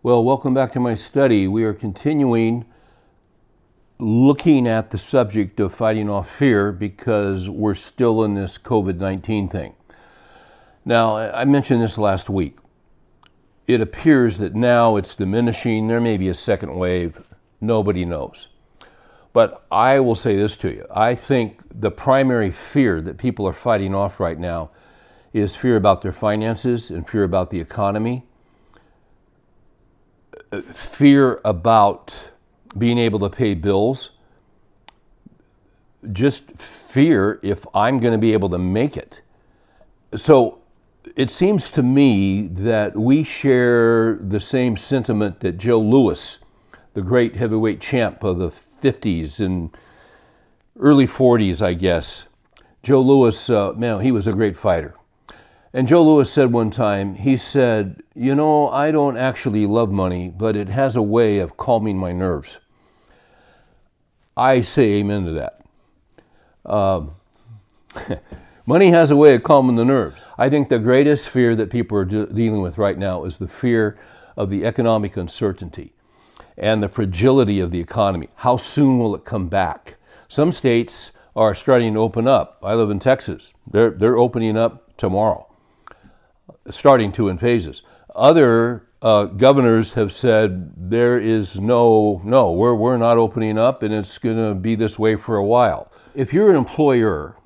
Well, welcome back to my study. We are continuing looking at the subject of fighting off fear because we're still in this COVID 19 thing. Now, I mentioned this last week. It appears that now it's diminishing. There may be a second wave. Nobody knows. But I will say this to you I think the primary fear that people are fighting off right now is fear about their finances and fear about the economy fear about being able to pay bills, just fear if I'm going to be able to make it. So it seems to me that we share the same sentiment that Joe Louis, the great heavyweight champ of the 50s and early 40s, I guess. Joe Louis, uh, man, he was a great fighter. And Joe Louis said one time, he said, You know, I don't actually love money, but it has a way of calming my nerves. I say amen to that. Um, money has a way of calming the nerves. I think the greatest fear that people are de- dealing with right now is the fear of the economic uncertainty and the fragility of the economy. How soon will it come back? Some states are starting to open up. I live in Texas. They're, they're opening up tomorrow starting to in phases. Other uh, governors have said there is no, no, we're, we're not opening up and it's going to be this way for a while. If you're an employer,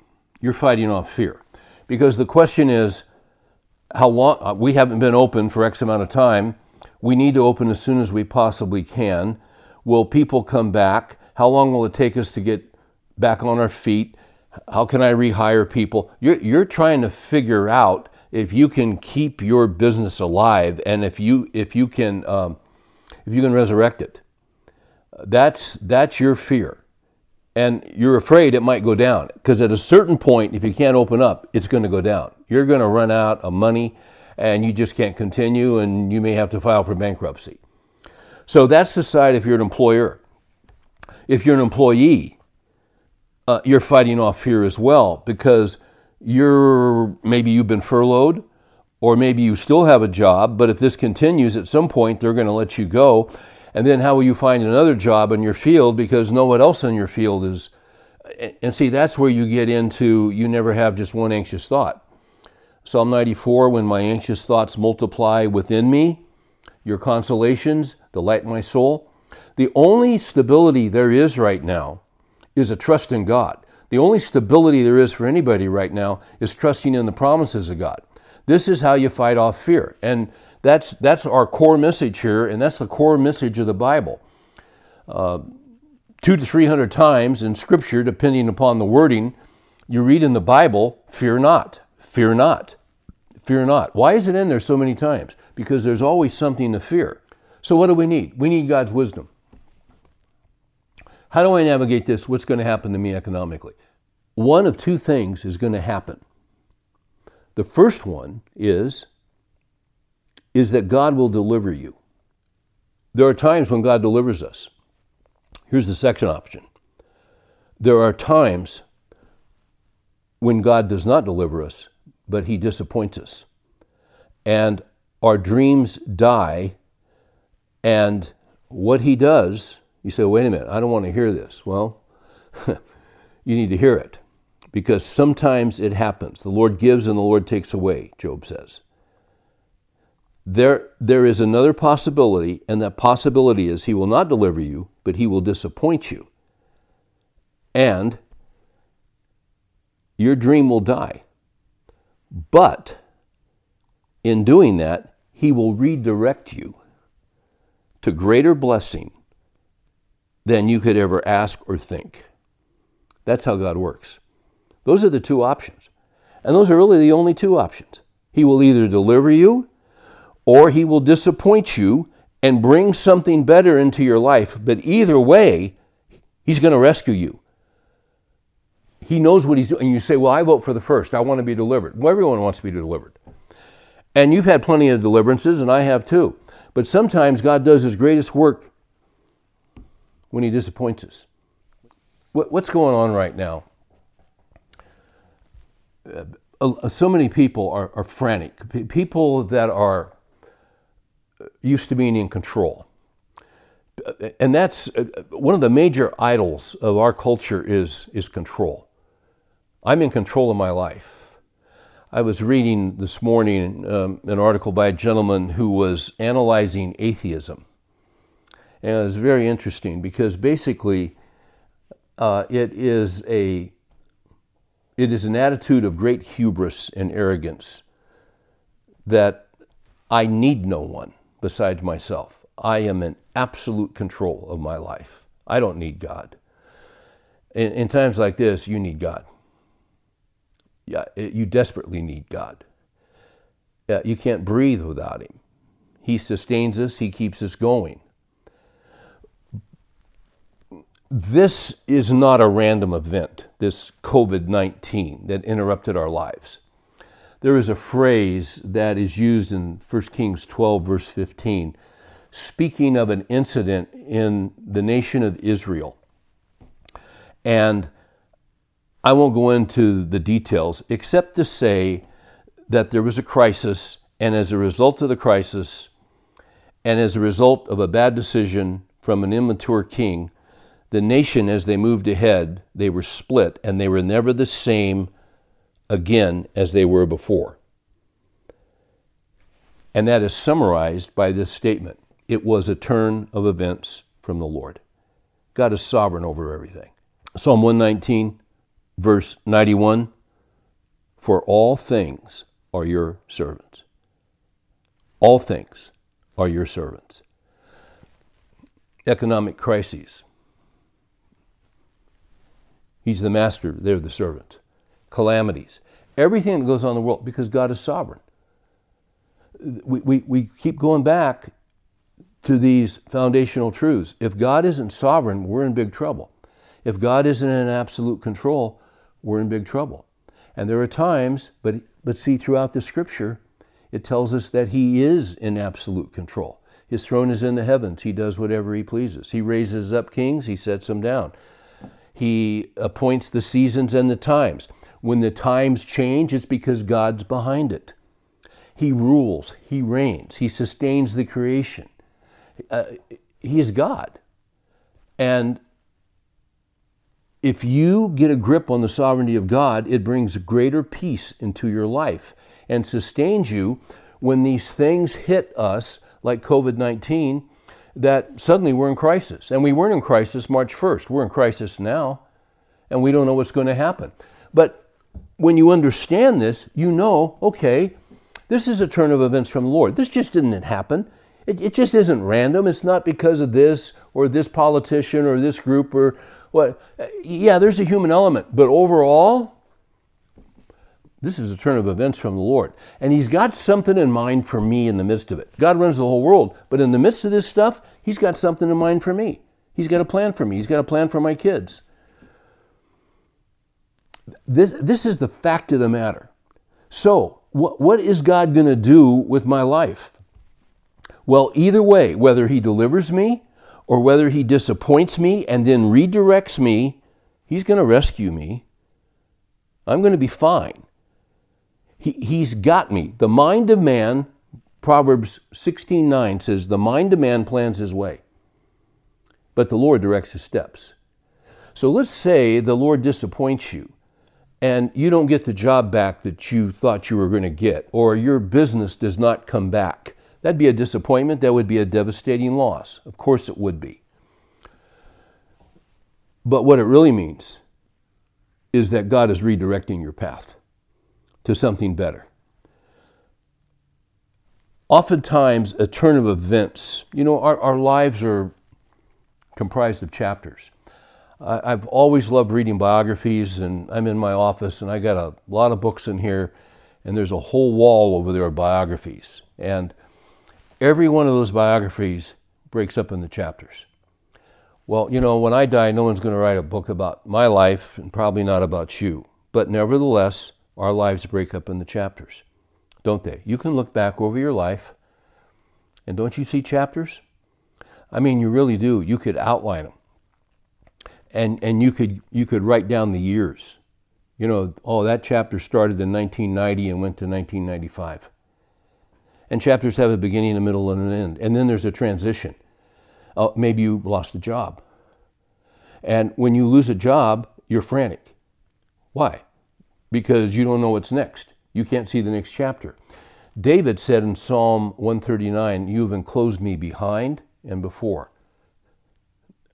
you're fighting off fear because the question is how long, uh, we haven't been open for X amount of time. We need to open as soon as we possibly can. Will people come back? How long will it take us to get back on our feet? How can I rehire people? You're, you're trying to figure out if you can keep your business alive and if you if you can um, if you can resurrect it that's that's your fear. And you're afraid it might go down because at a certain point if you can't open up it's going to go down. You're going to run out of money and you just can't continue and you may have to file for bankruptcy. So that's the side if you're an employer. If you're an employee uh, you're fighting off fear as well because you're maybe you've been furloughed or maybe you still have a job, but if this continues at some point they're going to let you go. And then how will you find another job in your field because no one else in your field is and see that's where you get into you never have just one anxious thought. Psalm 94 when my anxious thoughts multiply within me, your consolations delight my soul. The only stability there is right now is a trust in God. The only stability there is for anybody right now is trusting in the promises of God. This is how you fight off fear. And that's, that's our core message here, and that's the core message of the Bible. Uh, two to three hundred times in Scripture, depending upon the wording, you read in the Bible, fear not, fear not, fear not. Why is it in there so many times? Because there's always something to fear. So, what do we need? We need God's wisdom. How do I navigate this? What's going to happen to me economically? One of two things is going to happen. The first one is is that God will deliver you. There are times when God delivers us. Here's the second option. There are times when God does not deliver us, but he disappoints us. And our dreams die and what he does you say, wait a minute, I don't want to hear this. Well, you need to hear it because sometimes it happens. The Lord gives and the Lord takes away, Job says. There, there is another possibility, and that possibility is He will not deliver you, but He will disappoint you. And your dream will die. But in doing that, He will redirect you to greater blessing than you could ever ask or think. That's how God works. Those are the two options. And those are really the only two options. He will either deliver you or he will disappoint you and bring something better into your life. But either way, he's going to rescue you. He knows what he's doing. And you say, Well, I vote for the first. I want to be delivered. Well, everyone wants to be delivered. And you've had plenty of deliverances, and I have too. But sometimes God does his greatest work when he disappoints us. What's going on right now? Uh, so many people are, are frantic. People that are used to being in control. And that's uh, one of the major idols of our culture is, is control. I'm in control of my life. I was reading this morning um, an article by a gentleman who was analyzing atheism. And it was very interesting because basically uh, it is a it is an attitude of great hubris and arrogance that I need no one besides myself. I am in absolute control of my life. I don't need God. In, in times like this, you need God. Yeah, you desperately need God. Yeah, you can't breathe without Him. He sustains us, He keeps us going. This is not a random event, this COVID 19 that interrupted our lives. There is a phrase that is used in 1 Kings 12, verse 15, speaking of an incident in the nation of Israel. And I won't go into the details except to say that there was a crisis, and as a result of the crisis, and as a result of a bad decision from an immature king, the nation, as they moved ahead, they were split and they were never the same again as they were before. And that is summarized by this statement it was a turn of events from the Lord. God is sovereign over everything. Psalm 119, verse 91 For all things are your servants. All things are your servants. Economic crises. He's the master, they're the servant calamities, everything that goes on in the world, because God is sovereign. We, we, we keep going back to these foundational truths. If God isn't sovereign, we're in big trouble. If God isn't in absolute control, we're in big trouble. And there are times, but, but see, throughout the scripture, it tells us that He is in absolute control. His throne is in the heavens. He does whatever He pleases. He raises up kings, He sets them down. He appoints the seasons and the times. When the times change, it's because God's behind it. He rules, He reigns, He sustains the creation. Uh, he is God. And if you get a grip on the sovereignty of God, it brings greater peace into your life and sustains you when these things hit us, like COVID 19, that suddenly we're in crisis. And we weren't in crisis March 1st. We're in crisis now, and we don't know what's going to happen. But when you understand this, you know, okay, this is a turn of events from the Lord. This just didn't happen. It, it just isn't random. It's not because of this or this politician or this group or what. Yeah, there's a human element, but overall, this is a turn of events from the Lord. And He's got something in mind for me in the midst of it. God runs the whole world, but in the midst of this stuff, He's got something in mind for me. He's got a plan for me. He's got a plan for my kids. This, this is the fact of the matter. So, what, what is God going to do with my life? Well, either way, whether He delivers me or whether He disappoints me and then redirects me, He's going to rescue me. I'm going to be fine. He, he's got me. The mind of man, Proverbs 16:9 says, "The mind of man plans his way, but the Lord directs his steps." So let's say the Lord disappoints you and you don't get the job back that you thought you were going to get, or your business does not come back. That'd be a disappointment. That would be a devastating loss. Of course, it would be. But what it really means is that God is redirecting your path to something better. Oftentimes, a turn of events, you know, our, our lives are comprised of chapters. I've always loved reading biographies, and I'm in my office, and I got a lot of books in here, and there's a whole wall over there of biographies. And every one of those biographies breaks up into chapters. Well, you know, when I die, no one's going to write a book about my life, and probably not about you. But nevertheless, our lives break up into chapters, don't they? You can look back over your life, and don't you see chapters? I mean, you really do. You could outline them and and you could you could write down the years. You know, oh, that chapter started in 1990 and went to 1995. And chapters have a beginning, a middle, and an end. And then there's a transition. Uh, maybe you lost a job. And when you lose a job, you're frantic. Why? Because you don't know what's next. You can't see the next chapter. David said in Psalm 139, You have enclosed me behind and before.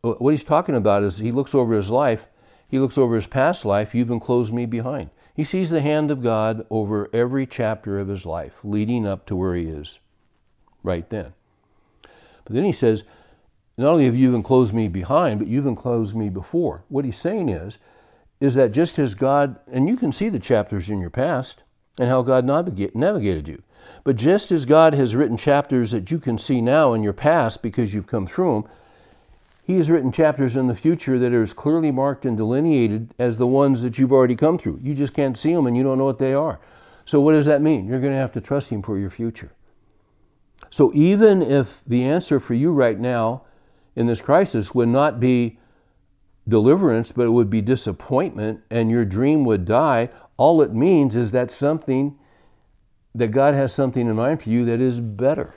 What he's talking about is he looks over his life, he looks over his past life, you've enclosed me behind. He sees the hand of God over every chapter of his life, leading up to where he is right then. But then he says, Not only have you enclosed me behind, but you've enclosed me before. What he's saying is, is that just as God, and you can see the chapters in your past and how God navigated you. But just as God has written chapters that you can see now in your past because you've come through them, he has written chapters in the future that are as clearly marked and delineated as the ones that you've already come through. You just can't see them and you don't know what they are. So, what does that mean? You're going to have to trust Him for your future. So, even if the answer for you right now in this crisis would not be deliverance, but it would be disappointment and your dream would die, all it means is that something, that God has something in mind for you that is better,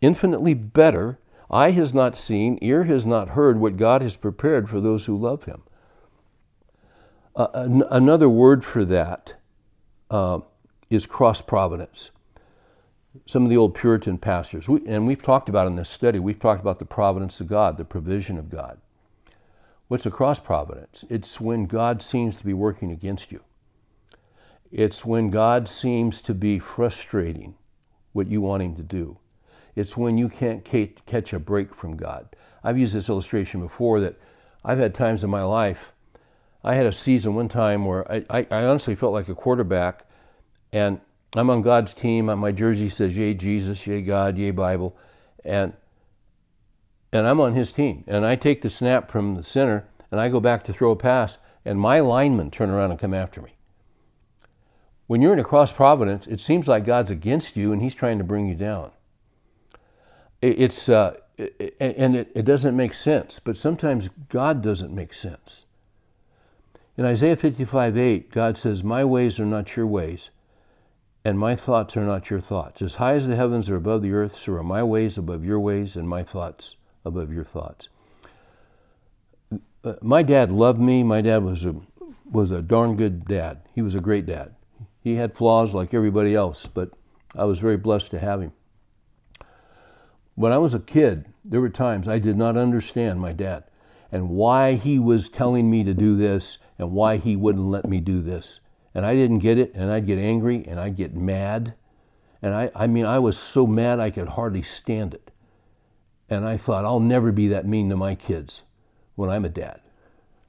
infinitely better Eye has not seen, ear has not heard what God has prepared for those who love Him. Uh, an- another word for that uh, is cross providence. Some of the old Puritan pastors, we, and we've talked about in this study, we've talked about the providence of God, the provision of God. What's a cross providence? It's when God seems to be working against you. It's when God seems to be frustrating what you want Him to do. It's when you can't catch a break from God. I've used this illustration before that I've had times in my life. I had a season one time where I, I, I honestly felt like a quarterback, and I'm on God's team. My jersey says "Yay Jesus, Yay God, Yay Bible," and and I'm on His team. And I take the snap from the center, and I go back to throw a pass, and my linemen turn around and come after me. When you're in a cross providence, it seems like God's against you, and He's trying to bring you down it's uh, and it, doesn't make sense, but sometimes God doesn't make sense. In Isaiah 55 8, God says, My ways are not your ways, and my thoughts are not your thoughts. As high as the heavens are above the earth, so are my ways above your ways, and my thoughts above your thoughts. Uh, my dad loved me. My dad was a, was a darn good dad. He was a great dad. He had flaws like everybody else, but I was very blessed to have him. When I was a kid, there were times I did not understand my dad and why he was telling me to do this and why he wouldn't let me do this. And I didn't get it, and I'd get angry and I'd get mad. And I, I mean, I was so mad I could hardly stand it. And I thought, I'll never be that mean to my kids when I'm a dad.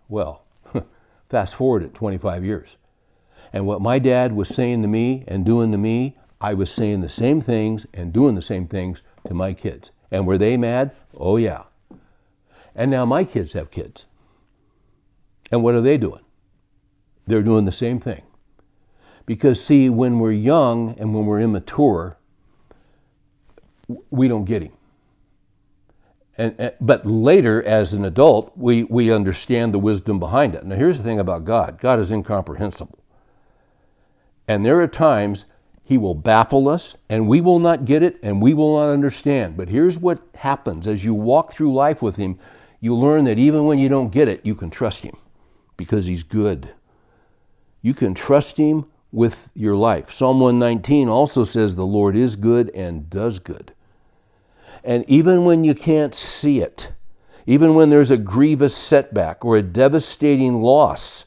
Well, fast forward it 25 years. And what my dad was saying to me and doing to me, I was saying the same things and doing the same things to my kids. And were they mad? Oh, yeah. And now my kids have kids. And what are they doing? They're doing the same thing. Because, see, when we're young and when we're immature, we don't get him. And, but later, as an adult, we, we understand the wisdom behind it. Now, here's the thing about God God is incomprehensible. And there are times he will baffle us, and we will not get it, and we will not understand. But here's what happens as you walk through life with Him you learn that even when you don't get it, you can trust Him because He's good. You can trust Him with your life. Psalm 119 also says, The Lord is good and does good. And even when you can't see it, even when there's a grievous setback or a devastating loss,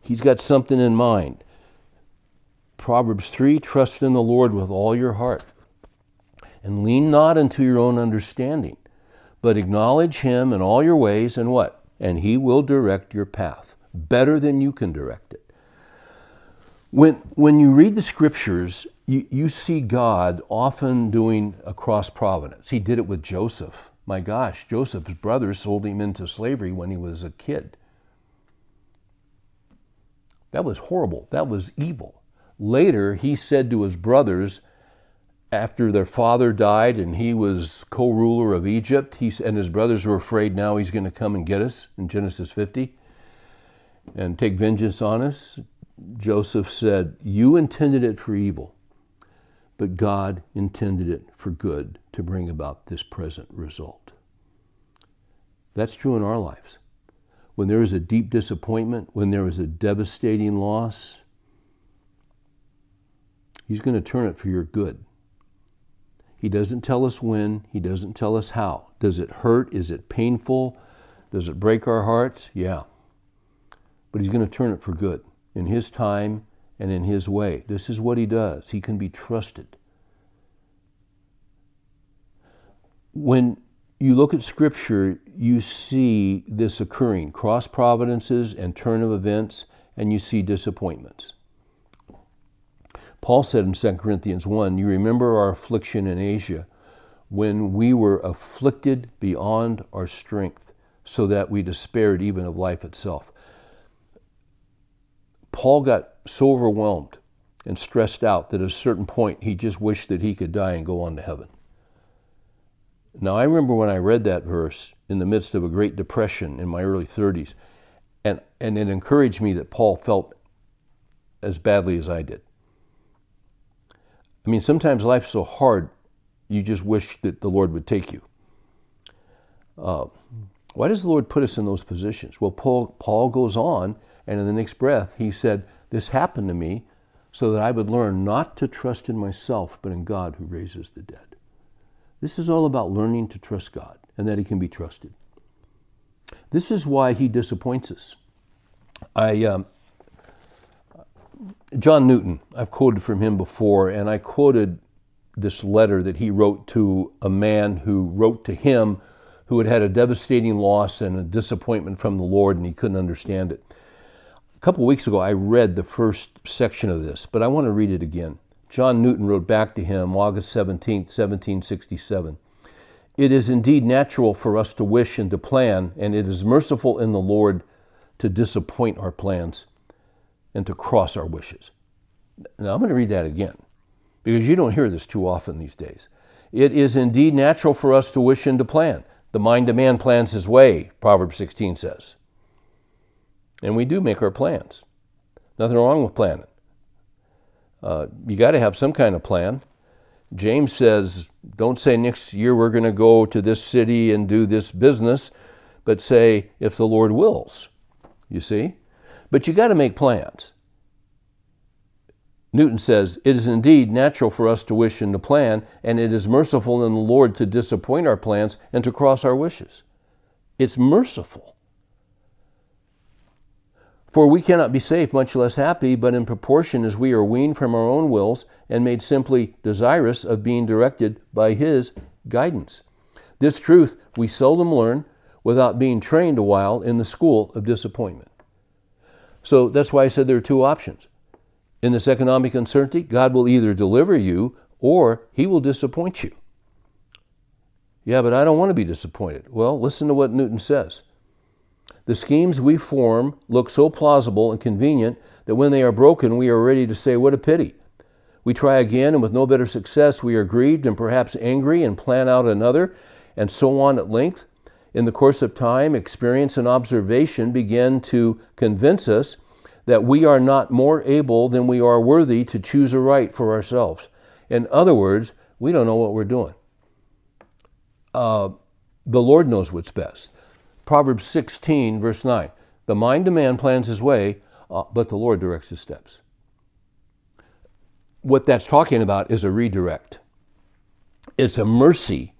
He's got something in mind. Proverbs 3 Trust in the Lord with all your heart, and lean not unto your own understanding, but acknowledge Him in all your ways, and what? And He will direct your path better than you can direct it. When, when you read the scriptures, you, you see God often doing a cross providence. He did it with Joseph. My gosh, Joseph's brothers sold him into slavery when he was a kid. That was horrible. That was evil. Later, he said to his brothers, after their father died and he was co ruler of Egypt, he, and his brothers were afraid now he's going to come and get us in Genesis 50 and take vengeance on us. Joseph said, You intended it for evil, but God intended it for good to bring about this present result. That's true in our lives. When there is a deep disappointment, when there is a devastating loss, He's going to turn it for your good. He doesn't tell us when, He doesn't tell us how. Does it hurt? Is it painful? Does it break our hearts? Yeah. But He's going to turn it for good in His time and in His way. This is what He does. He can be trusted. When you look at Scripture, you see this occurring cross providences and turn of events, and you see disappointments. Paul said in 2 Corinthians 1 You remember our affliction in Asia when we were afflicted beyond our strength, so that we despaired even of life itself. Paul got so overwhelmed and stressed out that at a certain point he just wished that he could die and go on to heaven. Now, I remember when I read that verse in the midst of a great depression in my early 30s, and, and it encouraged me that Paul felt as badly as I did. I mean, sometimes life's so hard, you just wish that the Lord would take you. Uh, why does the Lord put us in those positions? Well, Paul, Paul goes on, and in the next breath, he said, This happened to me so that I would learn not to trust in myself, but in God who raises the dead. This is all about learning to trust God and that He can be trusted. This is why He disappoints us. I, um, John Newton, I've quoted from him before, and I quoted this letter that he wrote to a man who wrote to him who had had a devastating loss and a disappointment from the Lord, and he couldn't understand it. A couple weeks ago, I read the first section of this, but I want to read it again. John Newton wrote back to him August 17, 1767. It is indeed natural for us to wish and to plan, and it is merciful in the Lord to disappoint our plans and to cross our wishes. Now, I'm going to read that again because you don't hear this too often these days. It is indeed natural for us to wish and to plan. The mind of man plans his way, Proverbs 16 says. And we do make our plans. Nothing wrong with planning. Uh, you got to have some kind of plan. James says, don't say next year we're going to go to this city and do this business, but say, if the Lord wills. You see? But you got to make plans. Newton says, It is indeed natural for us to wish and to plan, and it is merciful in the Lord to disappoint our plans and to cross our wishes. It's merciful. For we cannot be safe, much less happy, but in proportion as we are weaned from our own wills and made simply desirous of being directed by His guidance. This truth we seldom learn without being trained a while in the school of disappointment. So that's why I said there are two options. In this economic uncertainty, God will either deliver you or He will disappoint you. Yeah, but I don't want to be disappointed. Well, listen to what Newton says. The schemes we form look so plausible and convenient that when they are broken, we are ready to say, What a pity. We try again, and with no better success, we are grieved and perhaps angry and plan out another, and so on at length. In the course of time, experience and observation begin to convince us that we are not more able than we are worthy to choose a right for ourselves. In other words, we don't know what we're doing. Uh, the Lord knows what's best. Proverbs 16, verse 9. The mind of man plans his way, uh, but the Lord directs his steps. What that's talking about is a redirect. It's a mercy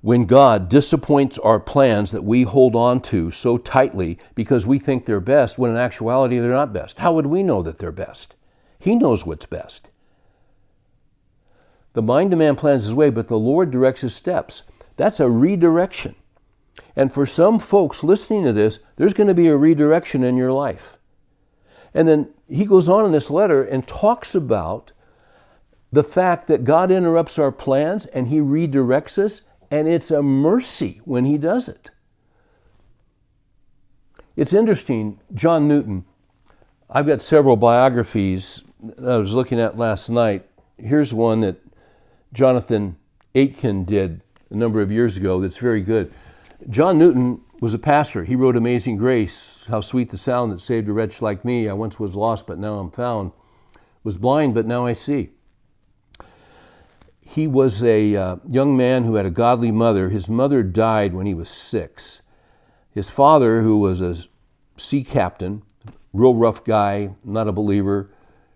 when God disappoints our plans that we hold on to so tightly because we think they're best, when in actuality they're not best. How would we know that they're best? He knows what's best. The mind of man plans his way, but the Lord directs his steps. That's a redirection. And for some folks listening to this, there's going to be a redirection in your life. And then he goes on in this letter and talks about the fact that God interrupts our plans and he redirects us, and it's a mercy when he does it. It's interesting, John Newton, I've got several biographies I was looking at last night. Here's one that Jonathan Aitken did a number of years ago that's very good. John Newton was a pastor. He wrote Amazing Grace, How Sweet the Sound That Saved a Wretch Like Me. I once was lost, but now I'm found. Was blind, but now I see. he was a uh, young man who had a godly mother. His mother died when he was six. His father, who was a sea captain, real rough guy, not a believer,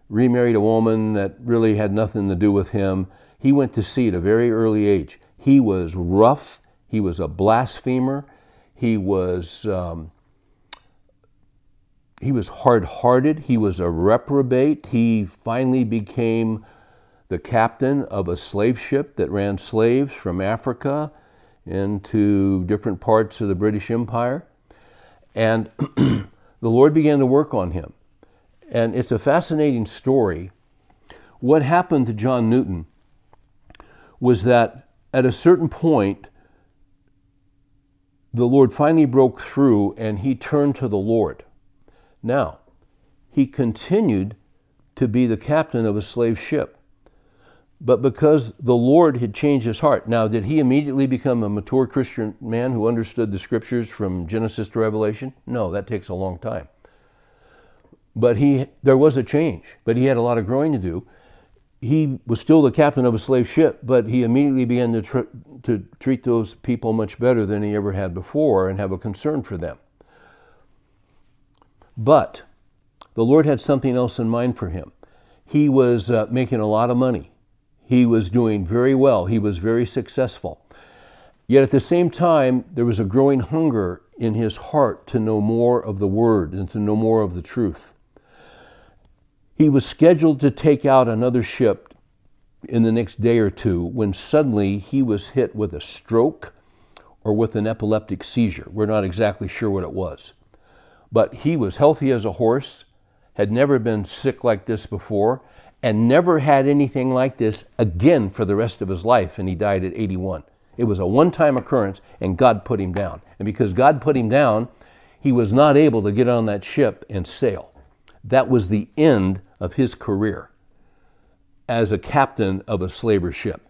remarried a woman that really had nothing to do with him. He went to sea at a very early age. He was rough. He was a blasphemer. He was um, he was hard-hearted. He was a reprobate. He finally became the captain of a slave ship that ran slaves from Africa into different parts of the British Empire. And the Lord began to work on him. And it's a fascinating story. What happened to John Newton was that at a certain point, the Lord finally broke through and he turned to the Lord. Now, he continued to be the captain of a slave ship but because the Lord had changed his heart. Now, did he immediately become a mature Christian man who understood the scriptures from Genesis to Revelation? No, that takes a long time. But he, there was a change, but he had a lot of growing to do. He was still the captain of a slave ship, but he immediately began to, tr- to treat those people much better than he ever had before and have a concern for them. But the Lord had something else in mind for him. He was uh, making a lot of money he was doing very well, he was very successful. Yet at the same time, there was a growing hunger in his heart to know more of the Word and to know more of the truth. He was scheduled to take out another ship in the next day or two when suddenly he was hit with a stroke or with an epileptic seizure. We're not exactly sure what it was. But he was healthy as a horse, had never been sick like this before, and never had anything like this again for the rest of his life, and he died at 81. It was a one time occurrence, and God put him down. And because God put him down, he was not able to get on that ship and sail. That was the end of his career as a captain of a slaver ship.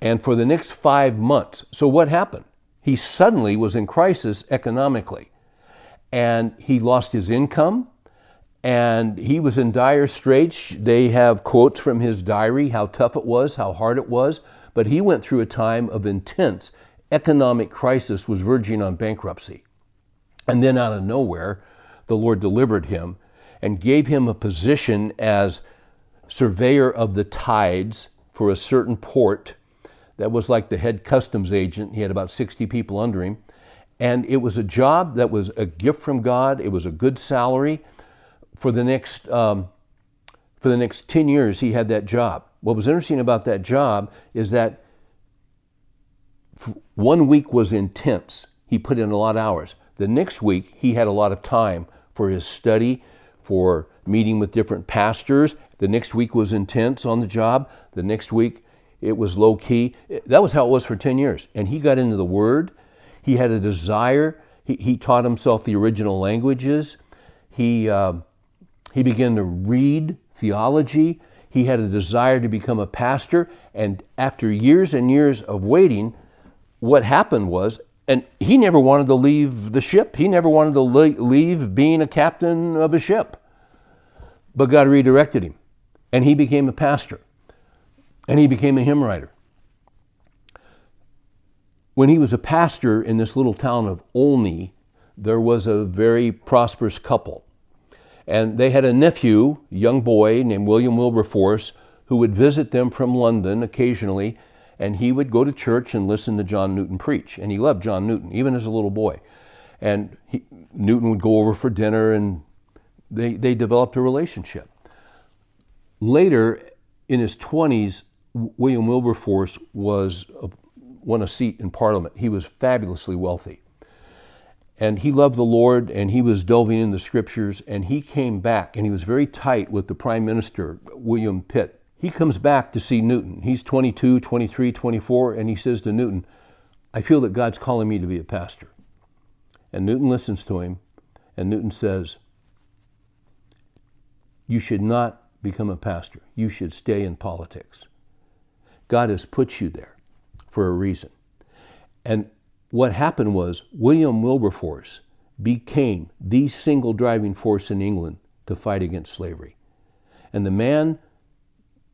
And for the next five months, so what happened? He suddenly was in crisis economically. And he lost his income, and he was in dire straits. They have quotes from his diary how tough it was, how hard it was, but he went through a time of intense economic crisis, was verging on bankruptcy. And then out of nowhere, the Lord delivered him and gave him a position as surveyor of the tides for a certain port that was like the head customs agent. He had about 60 people under him. And it was a job that was a gift from God, it was a good salary. For the next um, for the next 10 years he had that job. What was interesting about that job is that one week was intense. He put in a lot of hours. The next week he had a lot of time for his study for meeting with different pastors. The next week was intense on the job. The next week it was low key that was how it was for 10 years. And he got into the word. He had a desire. He, he taught himself the original languages. He uh, he began to read theology. He had a desire to become a pastor. And after years and years of waiting, what happened was, and he never wanted to leave the ship, he never wanted to leave being a captain of a ship. But God redirected him, and he became a pastor, and he became a hymn writer. When he was a pastor in this little town of Olney, there was a very prosperous couple. And they had a nephew, a young boy named William Wilberforce, who would visit them from London occasionally, and he would go to church and listen to John Newton preach. And he loved John Newton, even as a little boy. And he, Newton would go over for dinner, and they, they developed a relationship. Later, in his 20s, William Wilberforce was a, won a seat in Parliament. He was fabulously wealthy. And he loved the Lord and he was delving in the scriptures and he came back and he was very tight with the Prime Minister, William Pitt. He comes back to see Newton. He's 22, 23, 24, and he says to Newton, I feel that God's calling me to be a pastor. And Newton listens to him, and Newton says, You should not become a pastor. You should stay in politics. God has put you there for a reason. And what happened was William Wilberforce became the single driving force in England to fight against slavery. And the man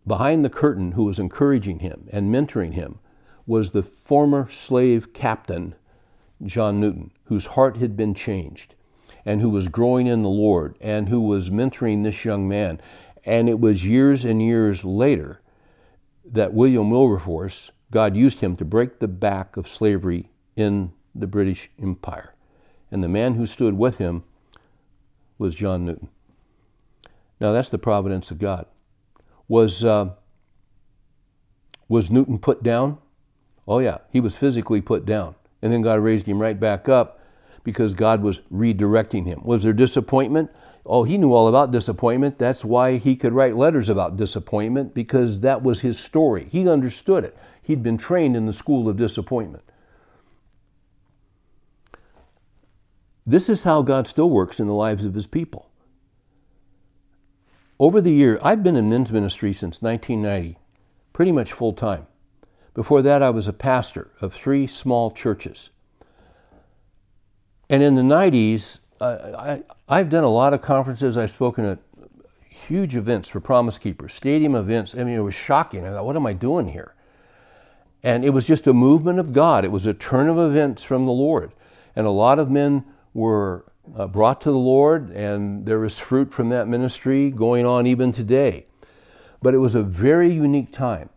behind the curtain who was encouraging him and mentoring him was the former slave captain, John Newton, whose heart had been changed and who was growing in the Lord and who was mentoring this young man. And it was years and years later that William Wilberforce, God used him to break the back of slavery in the British Empire. And the man who stood with him was John Newton. Now that's the providence of God. Was, uh, was Newton put down? Oh, yeah, he was physically put down. And then God raised him right back up because God was redirecting him. Was there disappointment? Oh, he knew all about disappointment. That's why he could write letters about disappointment because that was his story. He understood it. He'd been trained in the school of disappointment. This is how God still works in the lives of his people. Over the year, I've been in men's ministry since 1990, pretty much full time. Before that, I was a pastor of three small churches. And in the 90s, I, have done a lot of conferences. I've spoken at huge events for Promise Keepers, stadium events. I mean, it was shocking. I thought, what am I doing here? And it was just a movement of God. It was a turn of events from the Lord. And a lot of men were uh, brought to the Lord, and there was fruit from that ministry going on even today. But it was a very unique time.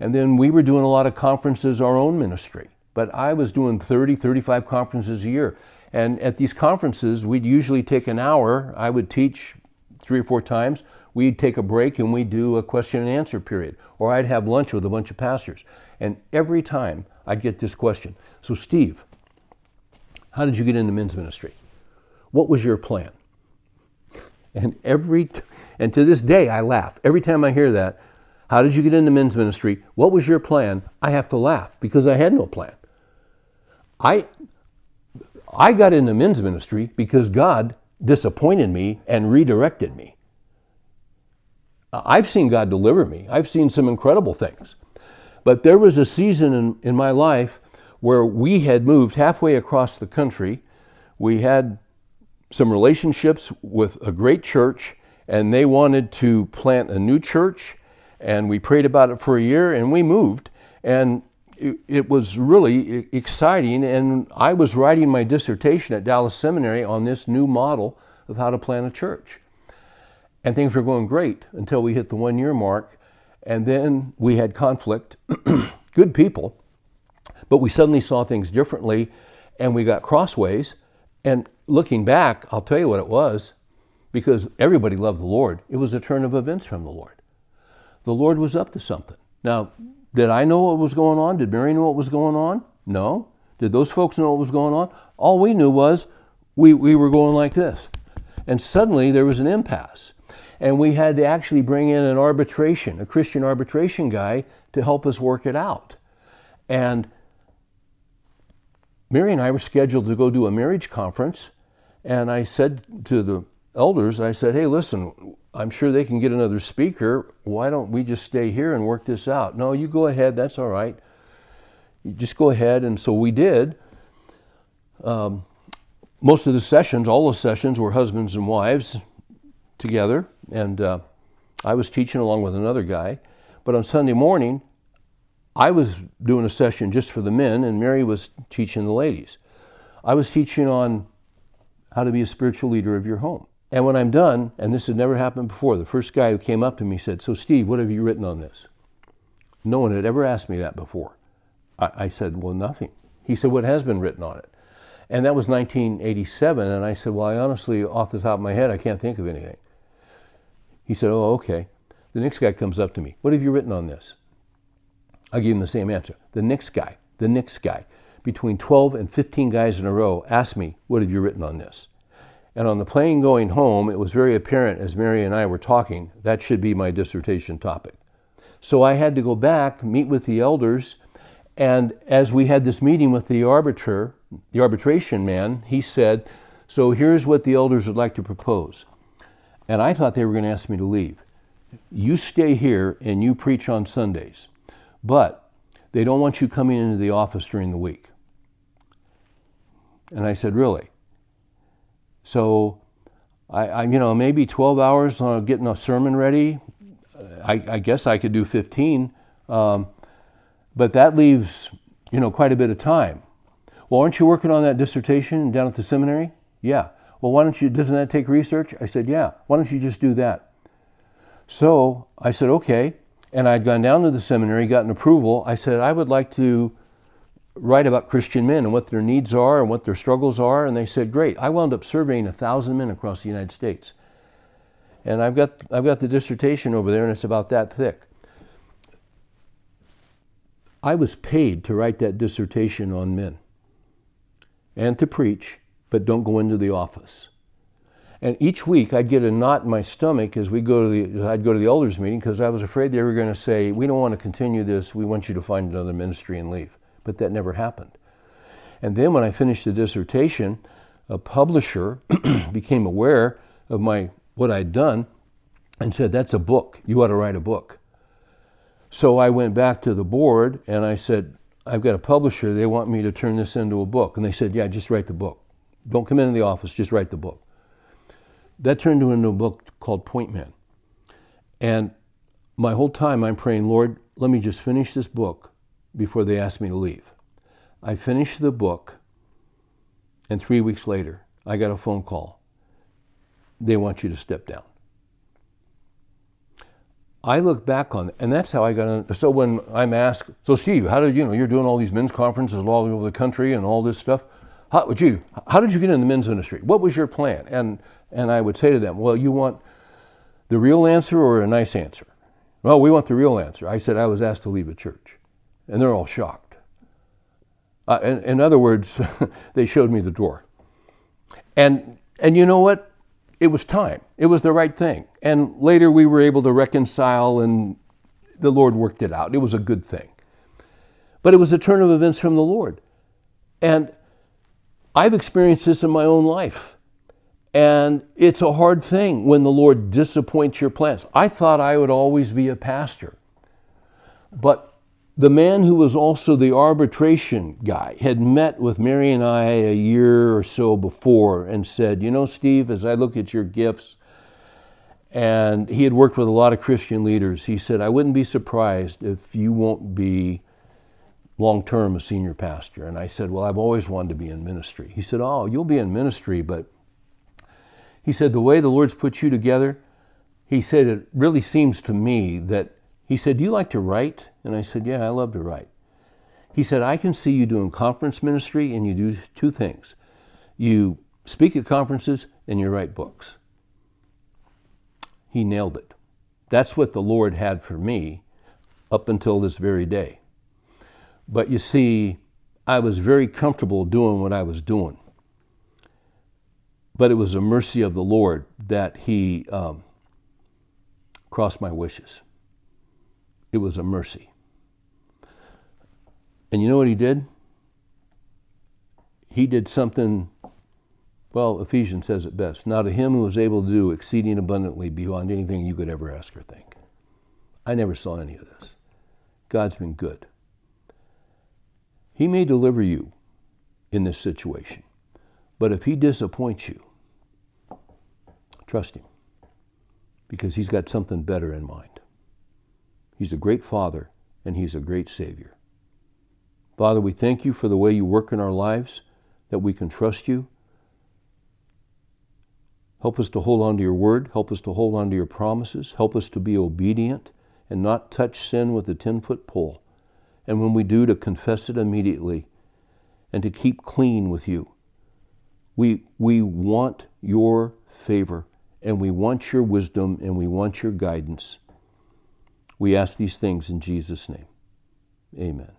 And then we were doing a lot of conferences, our own ministry. But I was doing 30, 35 conferences a year. And at these conferences, we'd usually take an hour. I would teach three or four times. We'd take a break and we'd do a question and answer period. Or I'd have lunch with a bunch of pastors. And every time I'd get this question So, Steve, how did you get into men's ministry? What was your plan? And every t- and to this day I laugh. Every time I hear that, how did you get into men's ministry? What was your plan? I have to laugh because I had no plan. I I got into men's ministry because God disappointed me and redirected me. I've seen God deliver me. I've seen some incredible things. But there was a season in, in my life where we had moved halfway across the country. We had some relationships with a great church, and they wanted to plant a new church. And we prayed about it for a year, and we moved. And it, was really exciting. And I was writing my dissertation at Dallas Seminary on this new model of how to plant a church. And things were going great until we hit the one year mark. And then we had conflict. Good people, but we suddenly saw things differently and we got crossways. And looking back, I'll tell you what it was because everybody loved the Lord. It was a turn of events from the Lord. The Lord was up to something. Now, did I know what was going on? Did Mary know what was going on? No. Did those folks know what was going on? All we knew was we, we were going like this. And suddenly there was an impasse. And we had to actually bring in an arbitration, a Christian arbitration guy to help us work it out. And Mary and I were scheduled to go do a marriage conference. And I said to the elders, I said, hey, listen, I'm sure they can get another speaker. Why don't we just stay here and work this out? No, you go ahead. That's all right. You just go ahead. And so we did. Um, most of the sessions, all the sessions, were husbands and wives together. And uh, I was teaching along with another guy. But on Sunday morning, I was doing a session just for the men, and Mary was teaching the ladies. I was teaching on how to be a spiritual leader of your home. And when I'm done, and this had never happened before, the first guy who came up to me said, So, Steve, what have you written on this? No one had ever asked me that before. I, I said, Well, nothing. He said, What has been written on it? And that was 1987. And I said, Well, I honestly, off the top of my head, I can't think of anything. He said, Oh, okay. The next guy comes up to me, What have you written on this? I gave him the same answer. The next guy, the next guy, between 12 and 15 guys in a row asked me, What have you written on this? And on the plane going home, it was very apparent as Mary and I were talking, that should be my dissertation topic. So I had to go back, meet with the elders, and as we had this meeting with the arbiter, the arbitration man, he said, So here's what the elders would like to propose. And I thought they were going to ask me to leave. You stay here and you preach on Sundays, but they don't want you coming into the office during the week. And I said, Really? So I, I, you know, maybe 12 hours on getting a sermon ready. I, I guess I could do 15, um, but that leaves, you know, quite a bit of time. Well, aren't you working on that dissertation down at the seminary? Yeah. Well, why don't you, doesn't that take research? I said, yeah. Why don't you just do that? So I said, okay. And I'd gone down to the seminary, gotten approval. I said, I would like to write about Christian men and what their needs are and what their struggles are. And they said, great. I wound up surveying a thousand men across the United States. And I've got, I've got the dissertation over there, and it's about that thick. I was paid to write that dissertation on men and to preach, but don't go into the office. And each week I'd get a knot in my stomach as we go to the I'd go to the elders meeting because I was afraid they were going to say, "We don't want to continue this. We want you to find another ministry and leave." But that never happened. And then when I finished the dissertation, a publisher became aware of my what I'd done and said, That's a book. You ought to write a book. So I went back to the board and I said, I've got a publisher. They want me to turn this into a book. And they said, Yeah, just write the book. Don't come into the office, just write the book. That turned into a book called Point Man. And my whole time I'm praying, Lord, let me just finish this book before they asked me to leave. I finished the book, and three weeks later, I got a phone call they want you to step down. I look back on, and that's how I got. On, so when I'm asked, so Steve, how did you know you're doing all these men's conferences all over the country and all this stuff? How would you? How did you get in the men's ministry? What was your plan? And and I would say to them, well, you want the real answer or a nice answer? Well, we want the real answer. I said I was asked to leave a church, and they're all shocked. Uh, in, in other words, they showed me the door, and and you know what? it was time. It was the right thing. And later we were able to reconcile and the Lord worked it out. It was a good thing. But it was a turn of events from the Lord. And I've experienced this in my own life. And it's a hard thing when the Lord disappoints your plans. I thought I would always be a pastor. But the man who was also the arbitration guy had met with Mary and I a year or so before and said, You know, Steve, as I look at your gifts, and he had worked with a lot of Christian leaders, he said, I wouldn't be surprised if you won't be long term a senior pastor. And I said, Well, I've always wanted to be in ministry. He said, Oh, you'll be in ministry, but he said, The way the Lord's put you together, he said, It really seems to me that he said, Do you like to write? And I said, Yeah, I love to write. He said, I can see you doing conference ministry and you do two things you speak at conferences and you write books. He nailed it. That's what the Lord had for me up until this very day. But you see, I was very comfortable doing what I was doing. But it was a mercy of the Lord that He um, crossed my wishes. It was a mercy. And you know what he did? He did something, well, Ephesians says it best. Now to him who was able to do exceeding abundantly beyond anything you could ever ask or think. I never saw any of this. God's been good. He may deliver you in this situation, but if he disappoints you, trust him because he's got something better in mind. He's a great Father, and He's a great Savior. Father, we thank you for the way you work in our lives, that we can trust you. Help us to hold on to your word. Help us to hold on to your promises. Help us to be obedient and not touch sin with a 10 foot pole. And when we do, to confess it immediately and to keep clean with you. We, we want your favor and we want your wisdom and we want your guidance. We ask these things in Jesus' name. Amen.